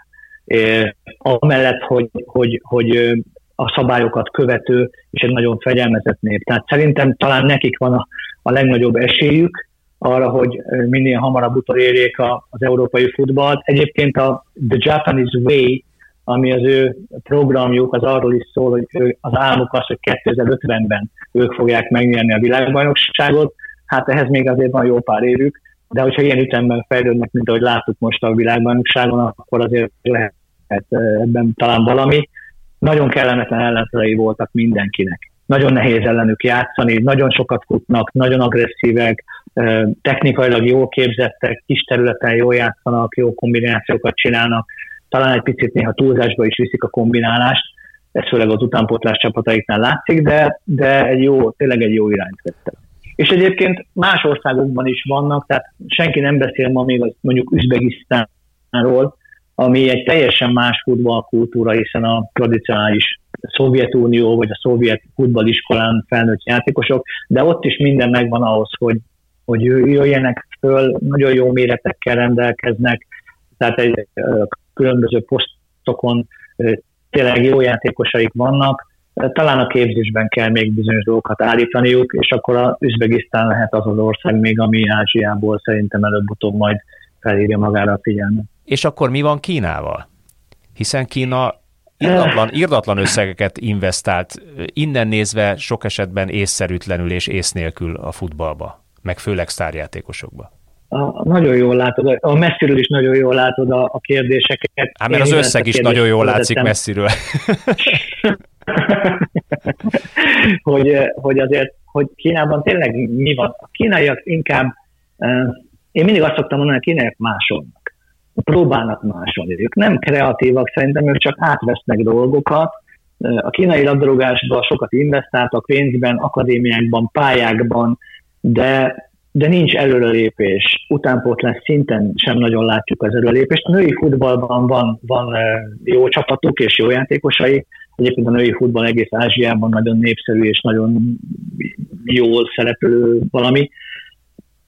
Speaker 2: amellett, hogy, hogy, hogy a szabályokat követő és egy nagyon fegyelmezett nép. Tehát szerintem talán nekik van a, a legnagyobb esélyük arra, hogy minél hamarabb utolérjék a, az európai futballt. Egyébként a The Japanese Way, ami az ő programjuk, az arról is szól, hogy az álmuk az, hogy 2050-ben ők fogják megnyerni a világbajnokságot. Hát ehhez még azért van jó pár évük, de hogyha ilyen ütemben fejlődnek, mint ahogy láttuk most a világbajnokságon, akkor azért lehet ebben talán valami. Nagyon kellemetlen ellenfelei voltak mindenkinek. Nagyon nehéz ellenük játszani, nagyon sokat futnak, nagyon agresszívek, technikailag jól képzettek, kis területen jól játszanak, jó kombinációkat csinálnak, talán egy picit néha túlzásba is viszik a kombinálást, ez főleg az utánpótlás csapataiknál látszik, de, de egy jó, tényleg egy jó irányt vettek. És egyébként más országokban is vannak, tehát senki nem beszél ma még az mondjuk Üzbegisztánról, ami egy teljesen más futballkultúra, hiszen a tradicionális Szovjetunió vagy a szovjet futballiskolán felnőtt játékosok, de ott is minden megvan ahhoz, hogy, hogy jöjjenek föl, nagyon jó méretekkel rendelkeznek, tehát egy különböző posztokon tényleg jó játékosaik vannak, talán a képzésben kell még bizonyos dolgokat állítaniuk, és akkor a Üzbegisztán lehet az az ország még, ami Ázsiából szerintem előbb-utóbb majd felírja magára a figyelmet.
Speaker 1: És akkor mi van Kínával? Hiszen Kína irdatlan, irdatlan összegeket investált, innen nézve sok esetben észszerűtlenül és ész nélkül a futballba, meg főleg sztárjátékosokba.
Speaker 2: A, nagyon jól látod, a messziről is nagyon jól látod a, a kérdéseket.
Speaker 1: Hát mert az összeg is nagyon jól látszik messziről.
Speaker 2: hogy, hogy azért, hogy Kínában tényleg mi van? A kínaiak inkább, én mindig azt szoktam mondani, hogy a kínaiak másolnak. Próbálnak másolni. Ők nem kreatívak, szerintem ők csak átvesznek dolgokat. A kínai labdarúgásban sokat investáltak pénzben, akadémiákban, pályákban, de de nincs előrelépés. Utánpótlás szinten sem nagyon látjuk az előrelépést. Női futballban van, van jó csapatuk és jó játékosai. Egyébként a női futball egész Ázsiában nagyon népszerű és nagyon jól szereplő valami,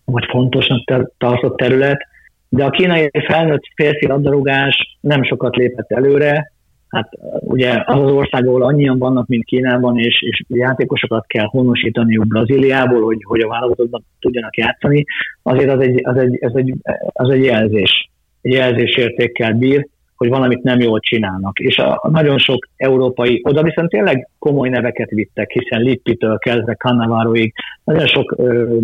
Speaker 2: vagy fontosnak tartott terület. De a kínai felnőtt férfi labdarúgás nem sokat lépett előre, hát ugye az az ország, ahol annyian vannak, mint Kínában, és, és játékosokat kell honosítaniuk Brazíliából, hogy, hogy a válogatottban tudjanak játszani, azért az egy, az egy, az egy, az egy jelzés. Egy jelzésértékkel bír, hogy valamit nem jól csinálnak. És a, nagyon sok európai, oda viszont tényleg komoly neveket vittek, hiszen Lippitől kezdve Cannavaroig, nagyon sok ö,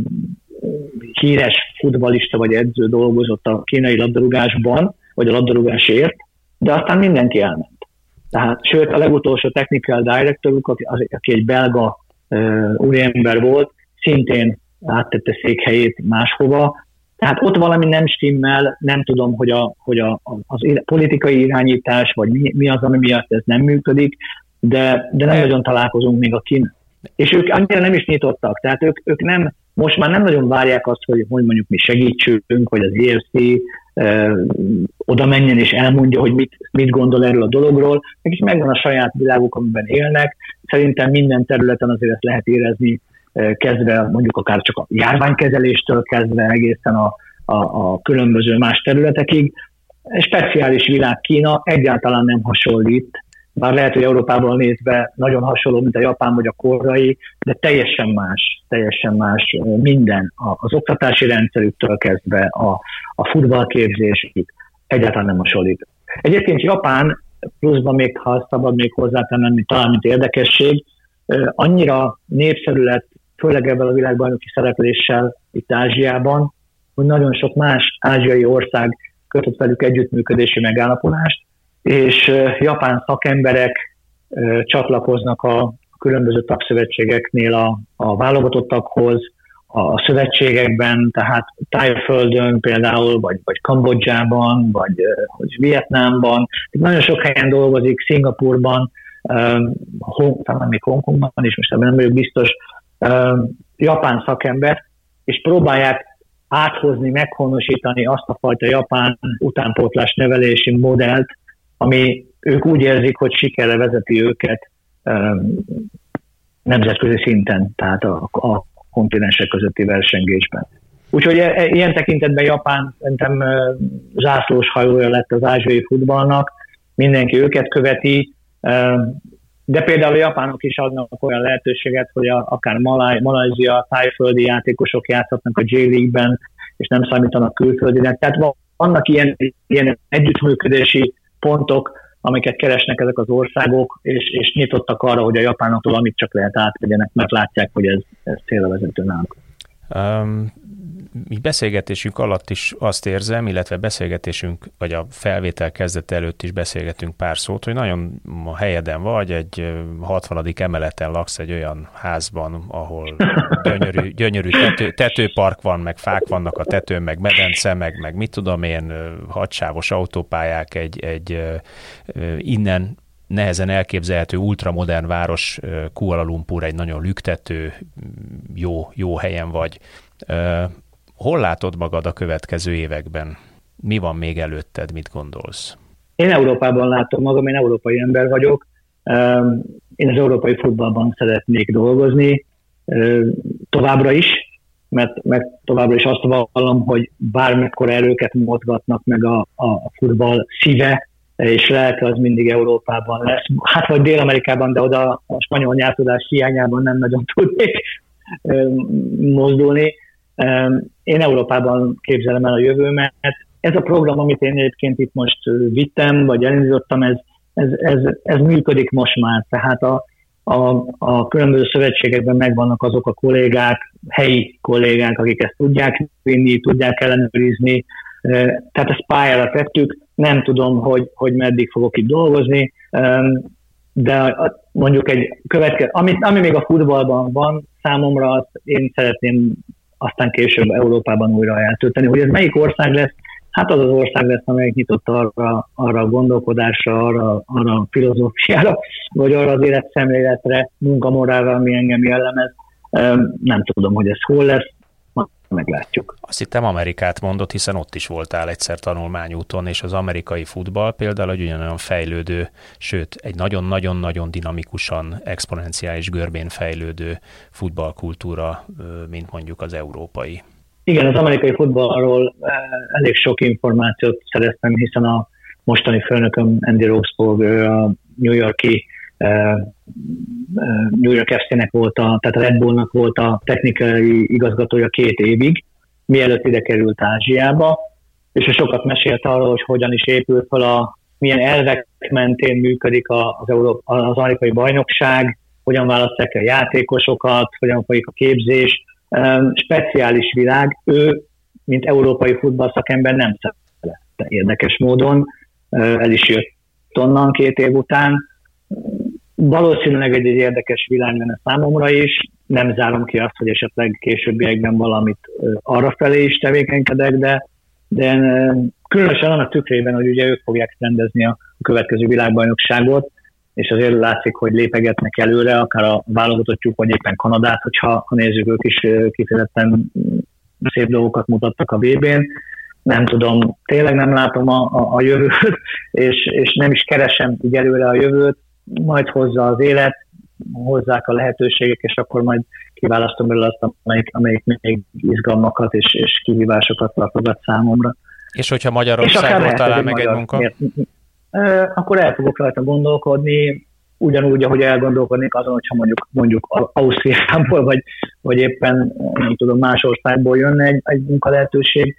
Speaker 2: híres futbalista vagy edző dolgozott a kínai labdarúgásban, vagy a labdarúgásért, de aztán mindenki elment. Tehát, sőt, a legutolsó technical directoruk, aki, aki egy belga uh, úriember volt, szintén áttette székhelyét máshova. Tehát ott valami nem stimmel, nem tudom, hogy, a, hogy a, az politikai irányítás, vagy mi, mi az, ami miatt ez nem működik, de, de nem nagyon találkozunk még a kin. És ők annyira nem is nyitottak, tehát ők, ők nem, most már nem nagyon várják azt, hogy, hogy mondjuk mi segítsünk, vagy az EFC oda menjen és elmondja, hogy mit, mit gondol erről a dologról. Nekik megvan a saját világuk, amiben élnek. Szerintem minden területen azért ezt lehet érezni, kezdve mondjuk akár csak a járványkezeléstől kezdve egészen a, a, a különböző más területekig. Egy speciális világ Kína egyáltalán nem hasonlít bár lehet, hogy Európában nézve nagyon hasonló, mint a japán vagy a korai, de teljesen más, teljesen más minden, az oktatási rendszerüktől kezdve a, a futballképzésig egyáltalán nem hasonlít. Egyébként Japán, pluszban még, ha szabad még hozzátenni, talán mint érdekesség, annyira népszerű lett, főleg ebben a világbajnoki szerepléssel itt Ázsiában, hogy nagyon sok más ázsiai ország kötött velük együttműködési megállapodást, és japán szakemberek csatlakoznak a különböző tagszövetségeknél a, a válogatottakhoz, a szövetségekben, tehát Tájföldön például, vagy, vagy Kambodzsában, vagy, vagy Vietnámban. Nagyon sok helyen dolgozik, Szingapurban, Hong, talán még Hongkongban is, most nem vagyok biztos, japán szakember, és próbálják áthozni, meghonosítani azt a fajta japán utánpótlás nevelési modellt, ami ők úgy érzik, hogy sikerre vezeti őket nemzetközi szinten, tehát a, a kontinensek közötti versengésben. Úgyhogy e, e, ilyen tekintetben Japán szerintem zászlós hajója lett az ázsiai futballnak, mindenki őket követi, de például a japánok is adnak olyan lehetőséget, hogy a, akár Malaj, Malajzia, tájföldi játékosok játszhatnak a J-League-ben, és nem számítanak külföldinek. Tehát vannak ilyen, ilyen együttműködési pontok, amiket keresnek ezek az országok, és, és nyitottak arra, hogy a japánoktól amit csak lehet átvegyenek, mert látják, hogy ez, ez célra vezető náluk. Um,
Speaker 1: mi beszélgetésünk alatt is azt érzem, illetve beszélgetésünk, vagy a felvétel kezdet előtt is beszélgetünk pár szót, hogy nagyon a helyeden vagy, egy 60. emeleten laksz egy olyan házban, ahol gyönyörű, gyönyörű tető, tetőpark van, meg fák vannak a tetőn, meg medence, meg, meg mit tudom én, hadsávos autópályák, egy, egy innen nehezen elképzelhető ultramodern város, Kuala Lumpur egy nagyon lüktető, jó, jó helyen vagy. Hol látod magad a következő években? Mi van még előtted, mit gondolsz?
Speaker 2: Én Európában látom magam, én európai ember vagyok. Én az európai futballban szeretnék dolgozni továbbra is, mert, mert továbbra is azt vallom, hogy bármikor erőket mozgatnak meg a, a futball szíve, és lelke az mindig Európában lesz. Hát vagy Dél-Amerikában, de oda a spanyol nyelvtudás hiányában nem nagyon tudnék mozdulni. Én Európában képzelem el a jövőmet. Ez a program, amit én egyébként itt most vittem, vagy elindítottam, ez, ez, ez, ez működik most már. Tehát a, a, a különböző szövetségekben megvannak azok a kollégák, helyi kollégák, akik ezt tudják vinni, tudják ellenőrizni. Tehát ezt pályára tettük, nem tudom, hogy, hogy meddig fogok itt dolgozni, de mondjuk egy következő, ami, ami még a futballban van, számomra azt én szeretném aztán később Európában újra eltölteni. Hogy ez melyik ország lesz, hát az az ország lesz, amelyik nyitott arra, arra a gondolkodásra, arra, arra a filozófiára, vagy arra az életszemléletre, munkamorálra, ami engem jellemez. Nem tudom, hogy ez hol lesz, meglátjuk.
Speaker 1: Azt hittem Amerikát mondott, hiszen ott is voltál egyszer tanulmányúton, és az amerikai futball például egy ugyanolyan fejlődő, sőt, egy nagyon-nagyon-nagyon dinamikusan, exponenciális görbén fejlődő futballkultúra, mint mondjuk az európai.
Speaker 2: Igen, az amerikai futballról elég sok információt szereztem, hiszen a mostani főnököm Andy Roxburgh, a New Yorki New York FC-nek volt a, tehát a Red Bullnak volt a technikai igazgatója két évig, mielőtt ide került Ázsiába, és sokat mesélt arról, hogy hogyan is épül fel a, milyen elvek mentén működik az, Európa, az amerikai bajnokság, hogyan választják a játékosokat, hogyan folyik a képzés. Speciális világ. Ő, mint európai futballszakember nem szerette érdekes módon. El is jött onnan két év után valószínűleg egy, egy érdekes világ lenne számomra is. Nem zárom ki azt, hogy esetleg későbbiekben valamit arra felé is tevékenykedek, de, de különösen annak tükrében, hogy ugye ők fogják rendezni a következő világbajnokságot, és azért látszik, hogy lépegetnek előre, akár a válogatottjuk, vagy éppen Kanadát, hogyha ha nézzük, ők is kifejezetten szép dolgokat mutattak a VB-n. Nem tudom, tényleg nem látom a, a, a jövőt, és, és nem is keresem így előre a jövőt majd hozza az élet, hozzák a lehetőségek, és akkor majd kiválasztom belőle azt, amelyik, amelyik még izgalmakat és, és kihívásokat tartogat számomra.
Speaker 1: És hogyha Magyarországról talál meg egy munka? Miért,
Speaker 2: akkor el fogok rajta gondolkodni, ugyanúgy, ahogy elgondolkodnék azon, hogyha mondjuk, mondjuk Ausztriából, vagy, vagy éppen nem tudom, más országból jönne egy, egy munkalehetőség,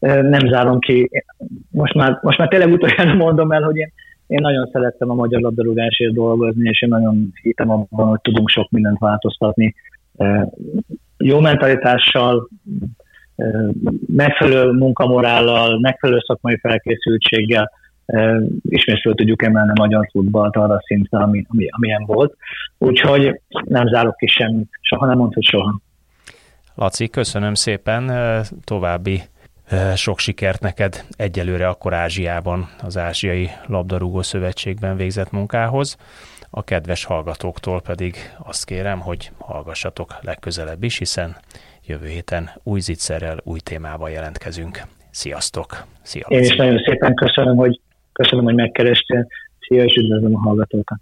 Speaker 2: nem zárom ki. Most már, most már tényleg utoljára mondom el, hogy én én nagyon szerettem a magyar labdarúgásért dolgozni, és én nagyon hittem abban, hogy tudunk sok mindent változtatni. Jó mentalitással, megfelelő munkamorállal, megfelelő szakmai felkészültséggel ismét fel tudjuk emelni a magyar futballt arra a szintre, ami, ami, amilyen volt. Úgyhogy nem zárok ki semmit. Soha nem mondta, hogy soha.
Speaker 1: Laci, köszönöm szépen. További sok sikert neked egyelőre akkor Ázsiában, az Ázsiai Labdarúgó Szövetségben végzett munkához. A kedves hallgatóktól pedig azt kérem, hogy hallgassatok legközelebb is, hiszen jövő héten új zicserrel, új témával jelentkezünk. Sziasztok!
Speaker 2: Szia, Én is nagyon szépen köszönöm, hogy, köszönöm, hogy megkerestél. Szia, és üdvözlöm a hallgatókat!